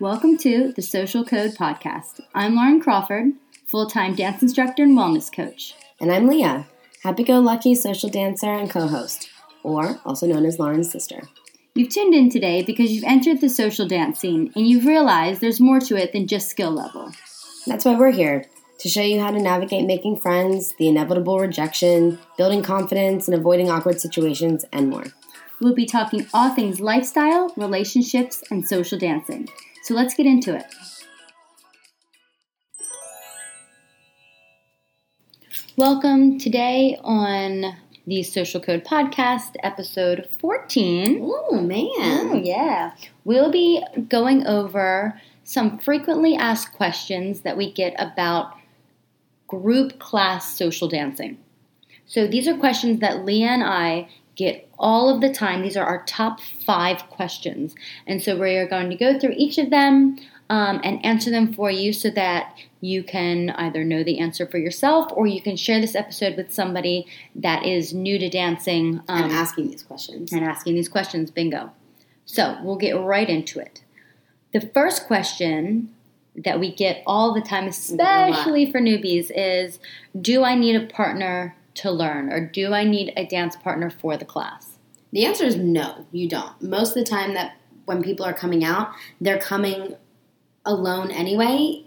Welcome to the Social Code Podcast. I'm Lauren Crawford, full time dance instructor and wellness coach. And I'm Leah, happy go lucky social dancer and co host, or also known as Lauren's sister. You've tuned in today because you've entered the social dance scene and you've realized there's more to it than just skill level. That's why we're here to show you how to navigate making friends, the inevitable rejection, building confidence, and avoiding awkward situations, and more. We'll be talking all things lifestyle, relationships, and social dancing. So let's get into it. Welcome today on the Social Code Podcast, episode 14. Oh, man. Oh, yeah. We'll be going over some frequently asked questions that we get about group class social dancing. So these are questions that Leah and I get all of the time. These are our top five questions. And so we are going to go through each of them um, and answer them for you so that you can either know the answer for yourself or you can share this episode with somebody that is new to dancing um, and asking these questions. And asking these questions, bingo. So we'll get right into it. The first question that we get all the time, especially for newbies, is Do I need a partner to learn or do I need a dance partner for the class? The answer is no, you don't. Most of the time that when people are coming out, they're coming alone anyway.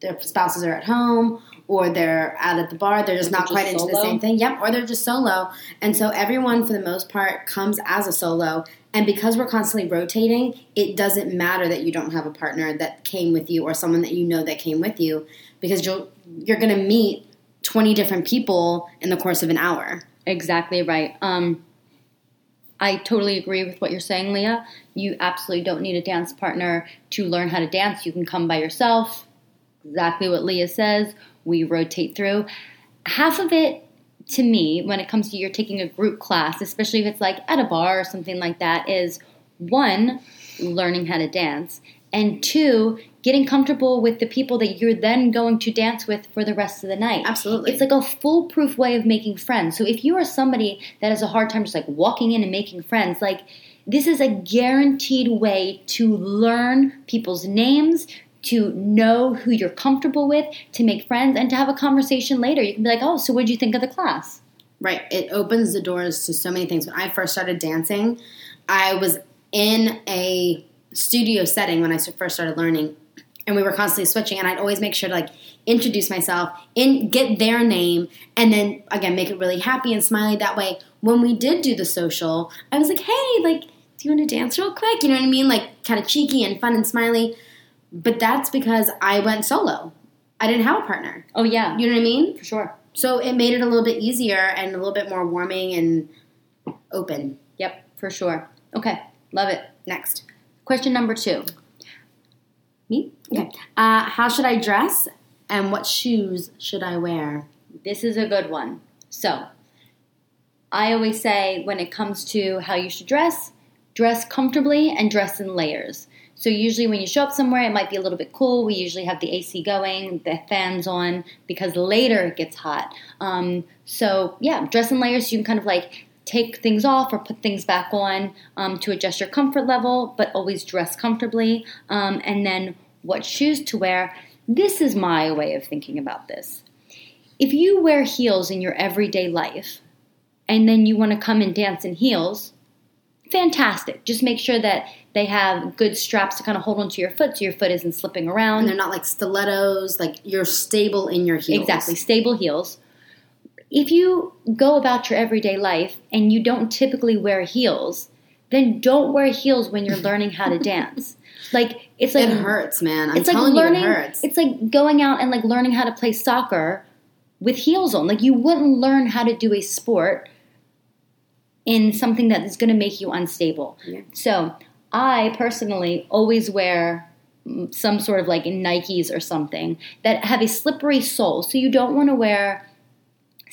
Their spouses are at home or they're out at the bar. They're just not quite into the same thing. Yep, or they're just solo. And so everyone, for the most part, comes as a solo. And because we're constantly rotating, it doesn't matter that you don't have a partner that came with you or someone that you know that came with you because you'll, you're going to meet 20 different people in the course of an hour. Exactly right. Um, I totally agree with what you're saying, Leah. You absolutely don't need a dance partner to learn how to dance. You can come by yourself. Exactly what Leah says. We rotate through. Half of it, to me, when it comes to you're taking a group class, especially if it's like at a bar or something like that, is one, learning how to dance, and two, getting comfortable with the people that you're then going to dance with for the rest of the night. Absolutely. It's like a foolproof way of making friends. So if you are somebody that has a hard time just like walking in and making friends, like this is a guaranteed way to learn people's names, to know who you're comfortable with, to make friends, and to have a conversation later. You can be like, oh, so what did you think of the class? Right. It opens the doors to so many things. When I first started dancing, I was in a studio setting when I first started learning and we were constantly switching and i'd always make sure to like introduce myself and get their name and then again make it really happy and smiley that way. When we did do the social i was like hey like do you want to dance real quick? You know what i mean? Like kind of cheeky and fun and smiley. But that's because i went solo. I didn't have a partner. Oh yeah. You know what i mean? For sure. So it made it a little bit easier and a little bit more warming and open. Yep for sure. Okay love it. Next question number two me? Okay. Uh, how should I dress and what shoes should I wear? This is a good one. So, I always say when it comes to how you should dress, dress comfortably and dress in layers. So, usually when you show up somewhere, it might be a little bit cool. We usually have the AC going, the fans on, because later it gets hot. Um, so, yeah, dress in layers. You can kind of like take things off or put things back on um, to adjust your comfort level, but always dress comfortably. Um, and then what shoes to wear. This is my way of thinking about this. If you wear heels in your everyday life and then you want to come and dance in heels, fantastic. Just make sure that they have good straps to kind of hold onto your foot so your foot isn't slipping around. And they're not like stilettos, like you're stable in your heels. Exactly, stable heels. If you go about your everyday life and you don't typically wear heels, then don't wear heels when you're learning how to dance. Like it's like it hurts, man. I'm it's telling like learning, you, it hurts. It's like going out and like learning how to play soccer with heels on. Like you wouldn't learn how to do a sport in something that is going to make you unstable. Yeah. So I personally always wear some sort of like Nikes or something that have a slippery sole. So you don't want to wear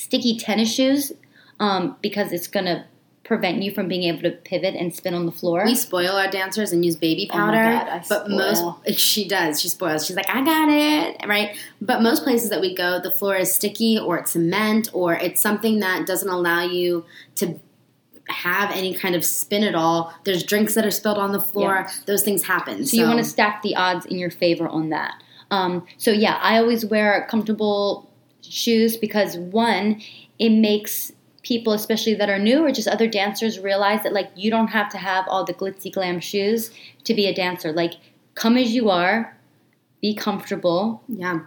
sticky tennis shoes um, because it's going to prevent you from being able to pivot and spin on the floor. We spoil our dancers and use baby oh powder. Oh God, but spoil. most she does. She spoils. She's like, I got it, right? But most places that we go, the floor is sticky or it's cement or it's something that doesn't allow you to have any kind of spin at all. There's drinks that are spilled on the floor. Yeah. Those things happen. So you want to stack the odds in your favor on that. Um, so yeah, I always wear comfortable shoes because one, it makes people, especially that are new or just other dancers, realize that like you don't have to have all the glitzy glam shoes to be a dancer. Like come as you are, be comfortable. Yeah.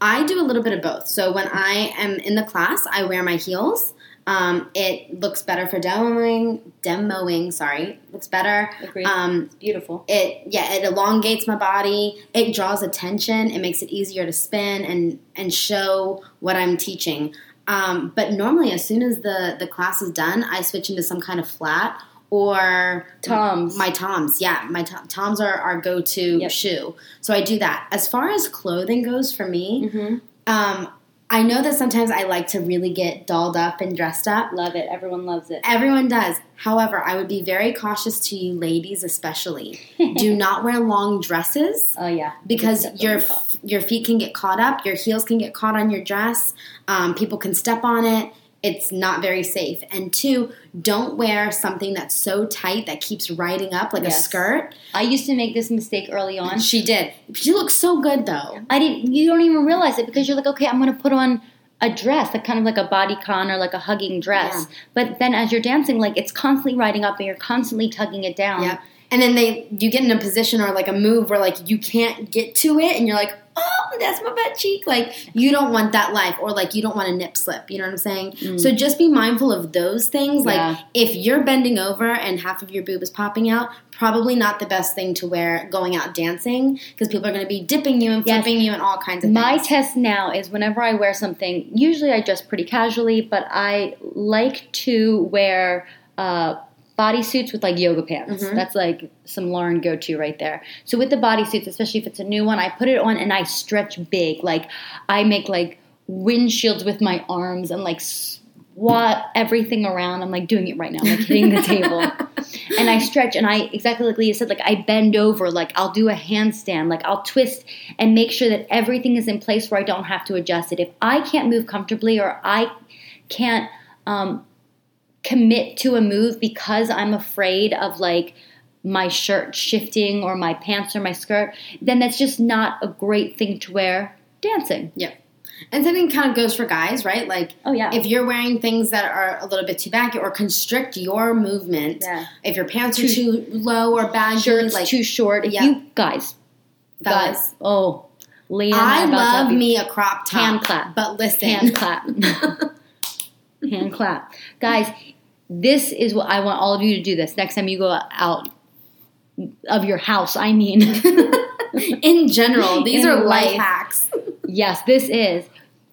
I do a little bit of both. So when I am in the class, I wear my heels. Um, it looks better for demoing. Demoing, sorry, looks better. Agreed. Um, Beautiful. it yeah, it elongates my body. It draws attention. It makes it easier to spin and and show what I'm teaching. Um, but normally, as soon as the the class is done, I switch into some kind of flat or Toms. My toms, yeah, my to- toms are our go to Yep. shoe. So I do that. As far as clothing goes for me, hmm um, I know that sometimes I like to really get dolled up and dressed up. Love it. Everyone loves it. Everyone does. However, I would be very cautious to you ladies, especially. Do not wear long dresses Oh yeah. because your your feet can get caught up, your heels can get caught on your dress. Um, people can step on it. It's not very safe. And two, don't wear something that's so tight that keeps riding up like a skirt. I used to make this mistake early on. She did. She looks so good though. I didn't. You don't even realize it because you're like, okay, I'm going to put on a dress, like kind of like a bodycon or like a hugging dress. Yeah. But then as you're dancing, like it's constantly riding up and you're constantly tugging it down. Yeah. And then they you get in a position or like a move where like you can't get to it and you're like, oh, that's my butt cheek. Like you don't want that life or like you don't want a nip slip. You know what I'm saying? So just be mindful of those things. Like Mm. Yeah. if you're bending over and half of your boob is popping out, probably not the best thing to wear going out dancing because people are going to be dipping you and Yes. flipping you and all kinds of My things. test now is whenever I wear something, usually I dress pretty casually, but I like to wear uh, bodysuits with like yoga pants. Mhm. That's like some Lauren go to right there. So with the bodysuits, especially if it's a new one, I put it on and I stretch big. Like I make like windshields with my arms and like squat everything around. I'm like doing it right now, I'm like hitting the table. And I stretch and I exactly like Leah said, like I bend over, like I'll do a handstand, like I'll twist and make sure that everything is in place where I don't have to adjust it. If I can't move comfortably or I can't um, commit to a move because I'm afraid of like my shirt shifting or my pants or my skirt, then that's just not a great thing to wear dancing. Yep. And something kind of goes for guys, right? Like Oh yeah. if you're wearing things that are a little bit too baggy or constrict your movement, Yeah. if your pants are Too- too low or baggy, shirts like too short. Yeah. you guys, fellas, guys, oh, Leah, I are about to love me a crop top. Hand clap. But listen, hand clap, hand clap, guys. This is what I want all of you to do. This next time you go out of your house. I mean, in general, these In are life life. hacks. yes, this is.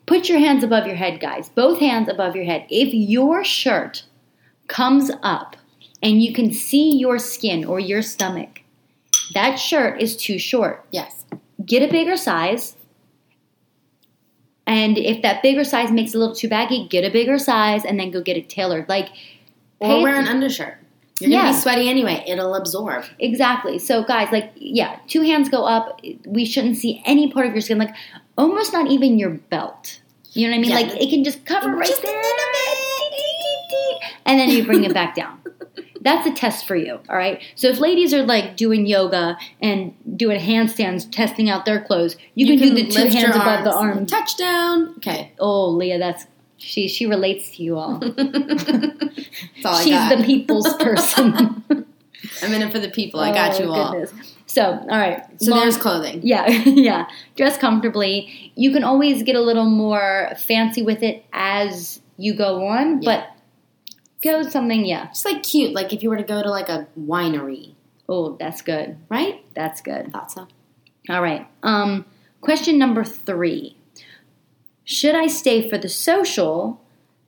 Put your hands above your head, guys. Both hands above your head. If your shirt comes up and you can see your skin or your stomach, that shirt is too short. Yes. get a bigger size. And if that bigger size makes it a little too baggy, get a bigger size and then go get it tailored. Like, Or wear an undershirt. You're gonna be sweaty anyway. It'll absorb. exactly. So, guys, like, yeah, two hands go up. We shouldn't see any part of your skin, like, almost not even your belt. You know what I mean? Yeah. Like, it can just cover right Just a there. And then you bring it back down. That's a test for you, all right? So if ladies are like doing yoga and doing handstands, testing out their clothes, you, can, do the two hands above the arm. Touchdown. Okay. Oh, Leah, that's she. She relates to you all. That's all I She's the people's person. I'm in it for the people. I got Oh, you all. goodness. So, all right. So Long- there's clothing. yeah, yeah. Dress comfortably. You can always get a little more fancy with it as you go on, Yeah. but go with something. Yeah. Just like cute. Like if you were to go to like a winery, Oh, that's good. right? That's good. Thought so. All right. Um, question number three: Should I stay for the social,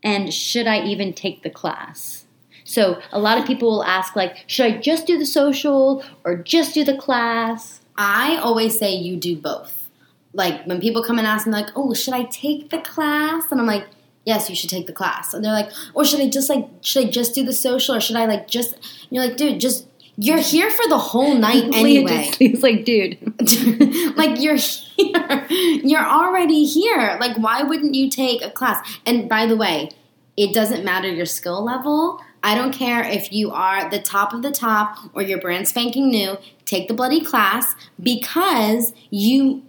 and should I even take the class? So a lot of people will ask, like, should I just do the social or just do the class? I always say you do both. Like when people come and ask me, like, "Oh, should I take the class?" and I'm like, "Yes, you should take the class." And they're like, "Or should I just like should I just do the social, or should I like just?" And you're like, "Dude, just you're here for the whole night anyway. just- He's like, dude. like you're here, you're already here. Like why wouldn't you take a class?" And by the way, it doesn't matter your skill level. I don't care if you are the top of the top or you're brand spanking new. Take the bloody class because you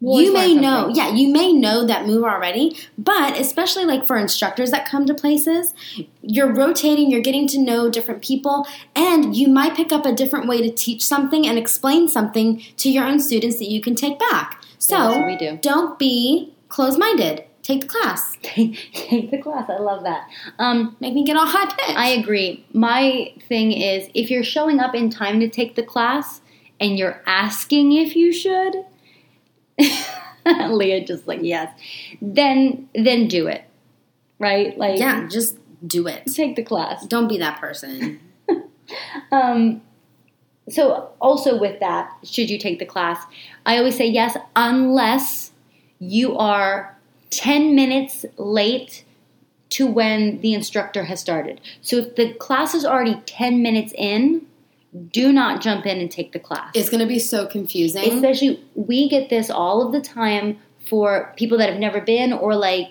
We'll you may know, yeah, you may know that move already, but especially like for instructors that come to places, you're rotating, you're getting to know different people, and you might pick up a different way to teach something and explain something to your own students that you can take back. So Yeah, that's what we do. don't be closed minded. Take the class. Take the class. I love that. Um, Make me get all high pitched. I agree. My thing is if you're showing up in time to take the class and you're asking if you should, Leah just like yes, then then do it, right? Like yeah, just do it. take the class. Don't be that person. Um, so also with that, should you take the class? I always say yes, unless you are ten minutes late to when the instructor has started. So if the class is already ten minutes in, do not jump in and take the class. It's going to be so confusing. Especially, we get this all of the time for people that have never been, or like,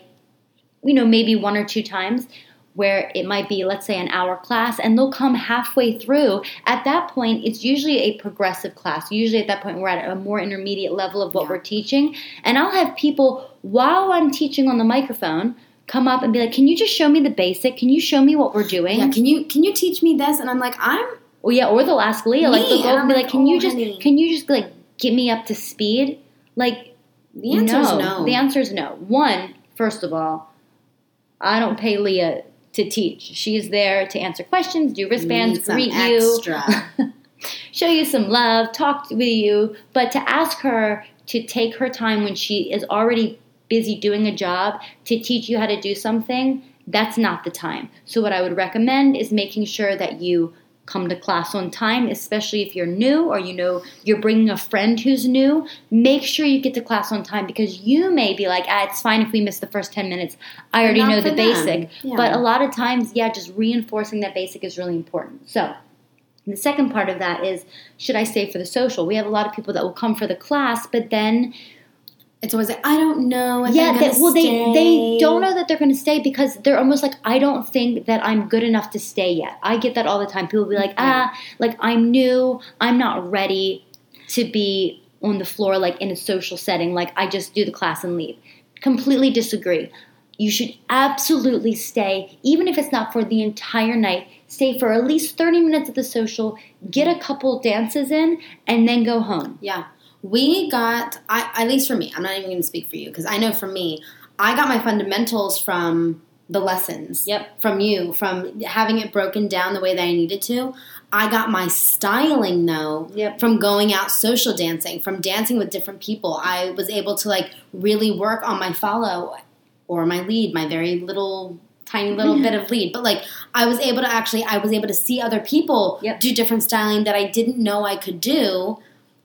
you know, maybe one or two times where it might be, let's say, an hour class, and they'll come halfway through. At that point, it's usually a progressive class. Usually, at that point, we're at a more intermediate level of what Yeah. we're teaching. And I'll have people, while I'm teaching on the microphone, come up and be like, Can you just show me the basic? Can you show me what we're doing? yeah, can you can you teach me this? And I'm like, I'm Well, yeah, or they'll ask Leah, like they'll go and be like, like, "Can you "Oh, just, honey." can you just like get me up to speed?" Like, the answer is no. The answer is no. One, first of all, I don't pay Leah to teach. She's there to answer questions, do wristbands, greet you, show you some love, talk with you. But to ask her to take her time when she is already busy doing a job to teach you how to do something, that's not the time. So, what I would recommend is making sure that you come to class on time, especially if you're new or you know you're bringing a friend who's new. Make sure you get to class on time because you may be like, ah, it's fine if we miss the first 10 minutes. I already know the them. basic. Yeah. But a lot of times, yeah, just reinforcing that basic is really important. So, the second part of that is should I stay for the social? We have a lot of people that will come for the class, but then It's always like, I don't know. If yeah, they, well they stay. they don't know that they're going to stay because they're almost like I don't think that I'm good enough to stay yet. I get that all the time. People will be like, ah, like I'm new, I'm not ready to be on the floor like in a social setting. Like I just do the class and leave. Completely disagree. You should absolutely stay, even if it's not for the entire night. Stay for at least 30 minutes at the social, get a couple dances in, and then go home. Yeah. We got, I, at least for me, I'm not even going to speak for you because I know for me, I got my fundamentals from the lessons. Yep. From you, from having it broken down the way that I needed to. I got my styling though Yep. from going out social dancing, from dancing with different people. I was able to like really work on my follow or my lead, my very little tiny little bit of lead. But like I was able to actually I was able to see other people Yep. do different styling that I didn't know I could do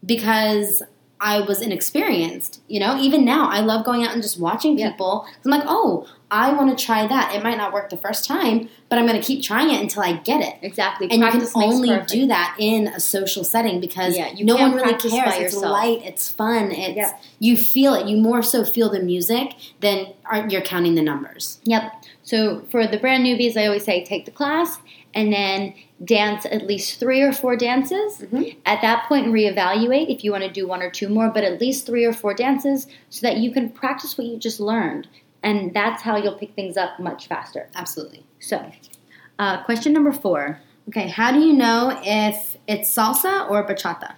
because I was inexperienced. You know, even now I love going out and just watching Yeah. people. I'm like, oh, I want to try that. It might not work the first time, but I'm going to keep trying it until I get it. Exactly. And you can only perfect. do that in a social setting because Yeah, you no one really cares. It's light, it's fun, it's Yeah. you feel it. You more so feel the music than you're counting the numbers. Yep. So for the brand newbies, I always say take the class and then dance at least three or four dances. Mhm. At that point, reevaluate if you want to do one or two more, but at least three or four dances so that you can practice what you just learned. And that's how you'll pick things up much faster. Absolutely. So, uh, question number four. Okay, how do you know if it's salsa or bachata?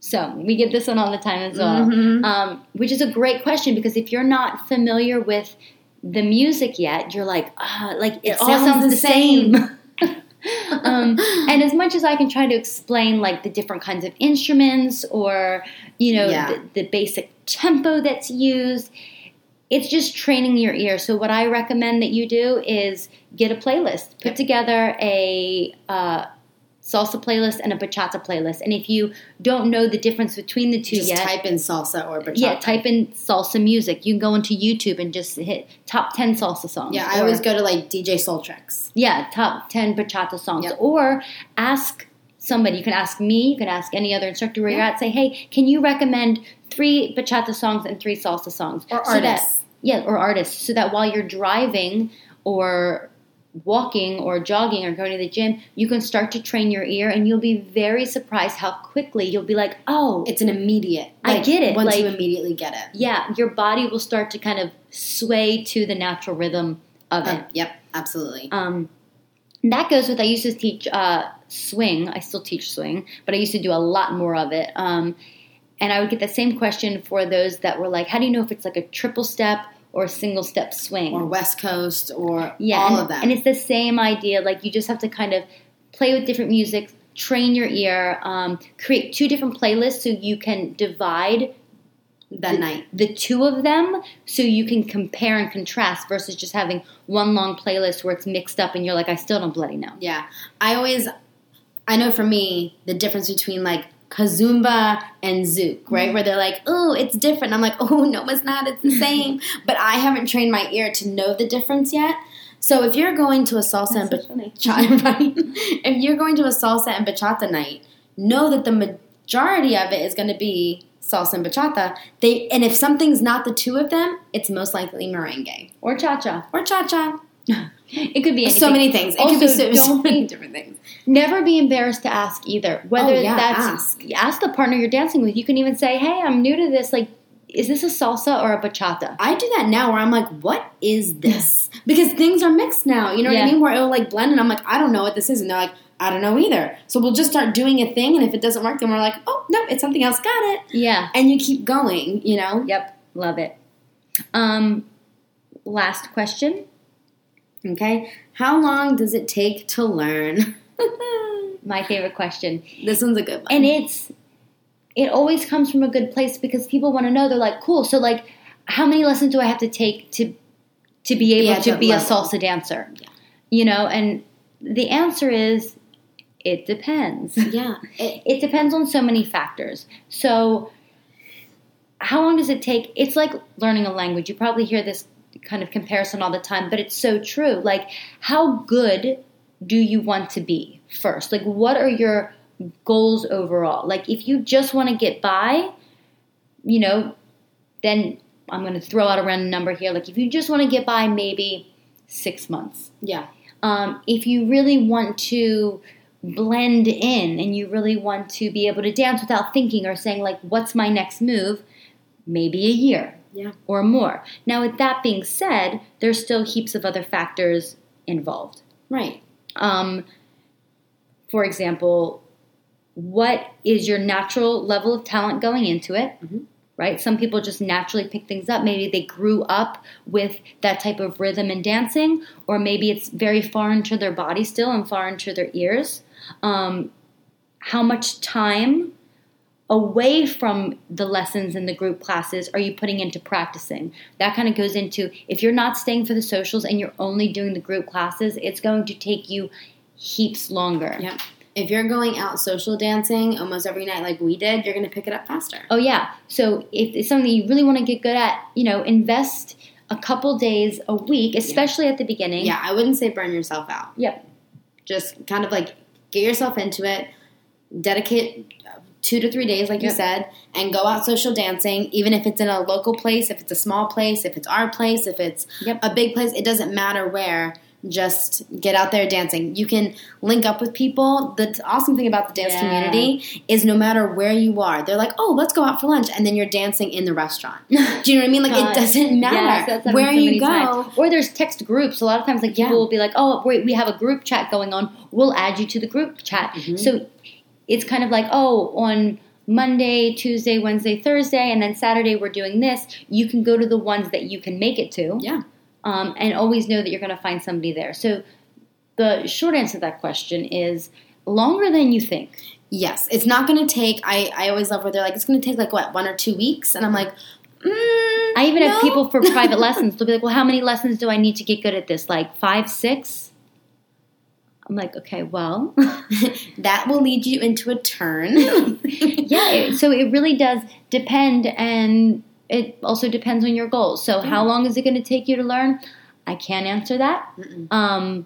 So we get this one all the time as well, Mhm. um, which is a great question because if you're not familiar with the music yet, you're like, ah, like it, It all sounds sounds the the same. um, and as much as I can try to explain like the different kinds of instruments or you know Yeah. the, the basic tempo that's used, it's just training your ear. So what I recommend that you do is get a playlist, put Yep. together a uh, salsa playlist and a bachata playlist. And if you don't know the difference between the two Just yet, type in salsa or bachata. yeah, type in salsa music. You can go into YouTube and just hit top ten salsa songs. Yeah, I or- always go to like DJ Soultrix. yeah, top 10 bachata songs. Yep. Or ask somebody. You can ask me, you can ask any other instructor where you're at. Say, hey, can you recommend three bachata songs and three salsa songs? Or So that- artists. yeah, or artists. So that while you're driving or walking or jogging or going to the gym, you can start to train your ear and you'll be very surprised how quickly you'll be like, oh, It's an immediate. I get it, Once you immediately get it. yeah, your body will start to kind of sway to the natural rhythm of it. Oh, yep, absolutely. Um, that goes with I used to teach uh, swing. I still teach swing, but I used to do a lot more of it. Um, and I would get the same question for those that were like, "How do you know if it's like a triple step or single step swing?" or West Coast or yeah, all and, of them. and it's the same idea. Like you just have to kind of play with different music, train your ear, um, create two different playlists so you can divide that night. the two of them so you can compare and contrast versus just having one long playlist where it's mixed up and you're like, I still don't bloody know. Yeah. I always, I know for me, the difference between like Kizomba and Zouk, right? Mm-hmm. Where they're like, oh, it's different. I'm like, oh, no, it's not. It's the same. but I haven't trained my ear to know the difference yet. So if you're going to a salsa and so bachata, right? if you're going to a salsa and bachata night, know that the majority of it is going to be salsa and bachata. They and if something's not the two of them, it's most likely merengue Or cha cha. or cha cha. It could be anything. So many things. It could be so, so many different things. Never be embarrassed to ask either. Whether Oh, yeah, that's ask. ask the partner you're dancing with. You can even say, "Hey, I'm new to this. Like, is this a salsa or a bachata?" I do that now where I'm like, what is this? Because things are mixed now. You know what Yeah. I mean? Where it'll like blend and I'm like, I don't know what this is. And they're like, I don't know either. So we'll just start doing a thing and if it doesn't work, then we're like, oh, no, it's something else. Got it. Yeah. And you keep going, you know? Yep. Love it. Um, last question. Okay. How long does it take to learn? My favorite question. this one's a good one. and it's it always comes from a good place because people want to know they're like cool so like how many lessons do i have to take to to be able Yeah, to be a salsa dancer Yeah. you know and the answer is it depends yeah. It, it depends on so many factors so how long does it take it's like learning a language you probably hear this kind of comparison all the time but it's so true. Like how good do you want to be first? Like what are your goals overall? Like if you just want to get by you know then i'm going to throw out a random number here. Like if you just want to get by maybe six months. Yeah. um, if you really want to blend in and you really want to be able to dance without thinking or saying like what's my next move? Maybe a year Yeah. or more now with that being said there's still heaps of other factors involved Right. um, for example what is your natural level of talent going into it Mhm. right some people just naturally pick things up maybe they grew up with that type of rhythm and dancing or maybe it's very foreign to their body still and foreign to their ears um, how much time away from the lessons and the group classes are you putting into practicing that kind of goes into if you're not staying for the socials and you're only doing the group classes it's going to take you heaps longer Yep. If you're going out social dancing almost every night like we did, you're going to pick it up faster. Oh yeah. So if it's something you really want to get good at, you know, invest a couple days a week, especially at the beginning. Yeah, I wouldn't say burn yourself out. Yep. Just kind of like get yourself into it, dedicate two to three days, like you said, and go out social dancing, even if it's in a local place, if it's a small place, if it's our place, if it's Yep. a big place, it doesn't matter where. Just get out there dancing. You can link up with people. The awesome thing about the dance Yeah. community is no matter where you are, they're like, "Oh, let's go out for lunch," and then you're dancing in the restaurant. Do you know what I mean? Like God. it doesn't matter Yes, where so you go. times. Or there's text groups. A lot of times, like people Yeah. will be like, "Oh, wait, we have a group chat going on. We'll add you to the group chat." Mhm. So it's kind of like, "Oh, on Monday, Tuesday, Wednesday, Thursday, and then Saturday we're doing this." You can go to the ones that you can make it to. Yeah. um, and always know that you're going to find somebody there. So the short answer to that question is longer than you think. Yes, it's not going to take. I I always love where they're like, it's going to take like what one or two weeks, and I'm like, mm, I even have people for private lessons. They'll be like, "Well, how many lessons do I need to get good at this? Like five, six? I'm like, okay, well, that will lead you into a turn. yeah. So it really does depend, and it also depends on your goals. So how long is it going to take you to learn? I can't answer that. Um,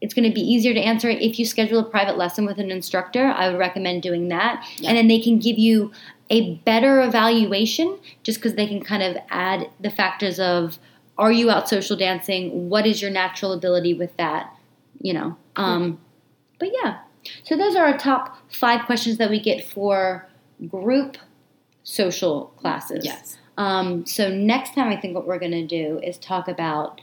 it's going to be easier to answer if you schedule a private lesson with an instructor. I would recommend doing that, Yeah. and then they can give you a better evaluation just because they can kind of add the factors of are you out social dancing? What is your natural ability with that? You know. Um, but yeah. So those are our top five questions that we get for group social classes. Yes. Um, so next time, I think what we're going to do is talk about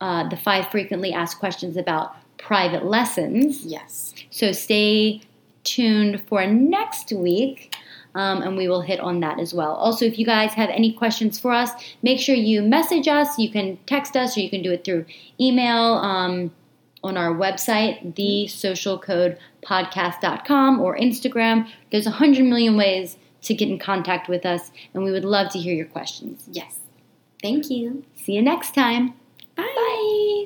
uh, the five frequently asked questions about private lessons. Yes. So stay tuned for next week. Um, and we will hit on that as well. Also, if you guys have any questions for us, make sure you message us. You can text us or you can do it through email um, on our website, thesocialcodepodcast.com or Instagram. There's a hundred million ways to get in contact with us, and we would love to hear your questions. Yes. Thank you. See you next time. Bye. Bye.